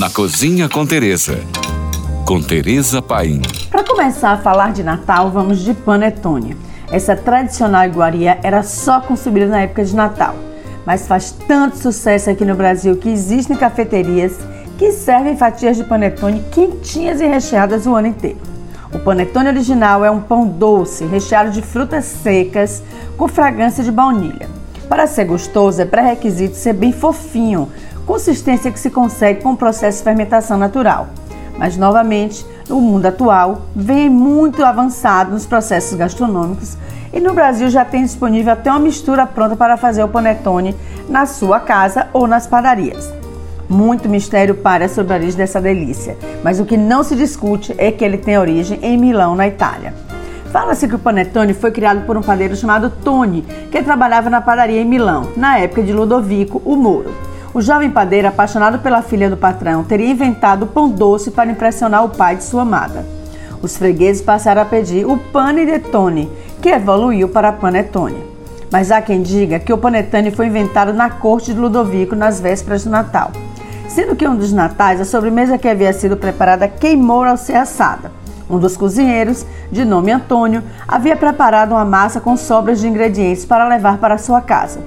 Na Cozinha com Teresa. Com Teresa Paim. Para começar a falar de Natal, vamos de panetone. Essa tradicional iguaria era só consumida na época de Natal, mas faz tanto sucesso aqui no Brasil que existem cafeterias que servem fatias de panetone quentinhas e recheadas o ano inteiro. O panetone original é um pão doce recheado de frutas secas com fragrância de baunilha. Para ser gostoso, é pré-requisito ser bem fofinho, consistência que se consegue com o processo de fermentação natural. Mas, novamente, no mundo atual, vem muito avançado nos processos gastronômicos e no Brasil já tem disponível até uma mistura pronta para fazer o panetone na sua casa ou nas padarias. Muito mistério para sobre a origem dessa delícia, mas o que não se discute é que ele tem origem em Milão, na Itália. Fala-se que o panetone foi criado por um padeiro chamado Tony, que trabalhava na padaria em Milão, na época de Ludovico, o Mouro. O jovem padeiro, apaixonado pela filha do patrão, teria inventado o pão doce para impressionar o pai de sua amada. Os fregueses passaram a pedir o pane de Tony, que evoluiu para panetone. Mas há quem diga que o panetone foi inventado na corte de Ludovico nas vésperas do Natal. Sendo que um dos natais, a sobremesa que havia sido preparada queimou ao ser assada. Um dos cozinheiros, de nome Antônio, havia preparado uma massa com sobras de ingredientes para levar para sua casa.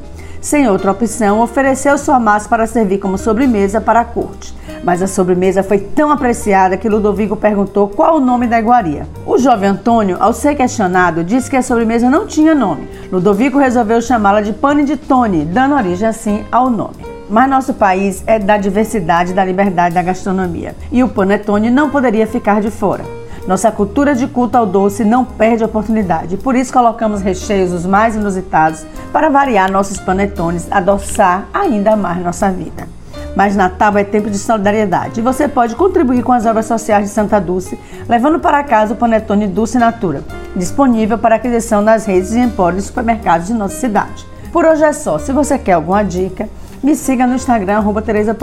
Sem outra opção, ofereceu sua massa para servir como sobremesa para a corte. Mas a sobremesa foi tão apreciada que Ludovico perguntou qual o nome da iguaria. O jovem Antônio, ao ser questionado, disse que a sobremesa não tinha nome. Ludovico resolveu chamá-la de pane de Tony, dando origem assim ao nome. Mas nosso país é da diversidade e da liberdade da gastronomia. E o panetone não poderia ficar de fora. Nossa cultura de culto ao doce não perde oportunidade, por isso colocamos recheios os mais inusitados para variar nossos panetones, adoçar ainda mais nossa vida. Mas Natal é tempo de solidariedade e você pode contribuir com as obras sociais de Santa Dulce, levando para casa o panetone Dulce Natura, disponível para aquisição nas redes e empórios de supermercados de nossa cidade. Por hoje é só. Se você quer alguma dica, me siga no Instagram, arroba Tereza.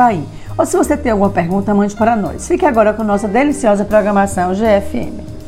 Ou se você tem alguma pergunta, mande para nós. Fique agora com nossa deliciosa programação GFM.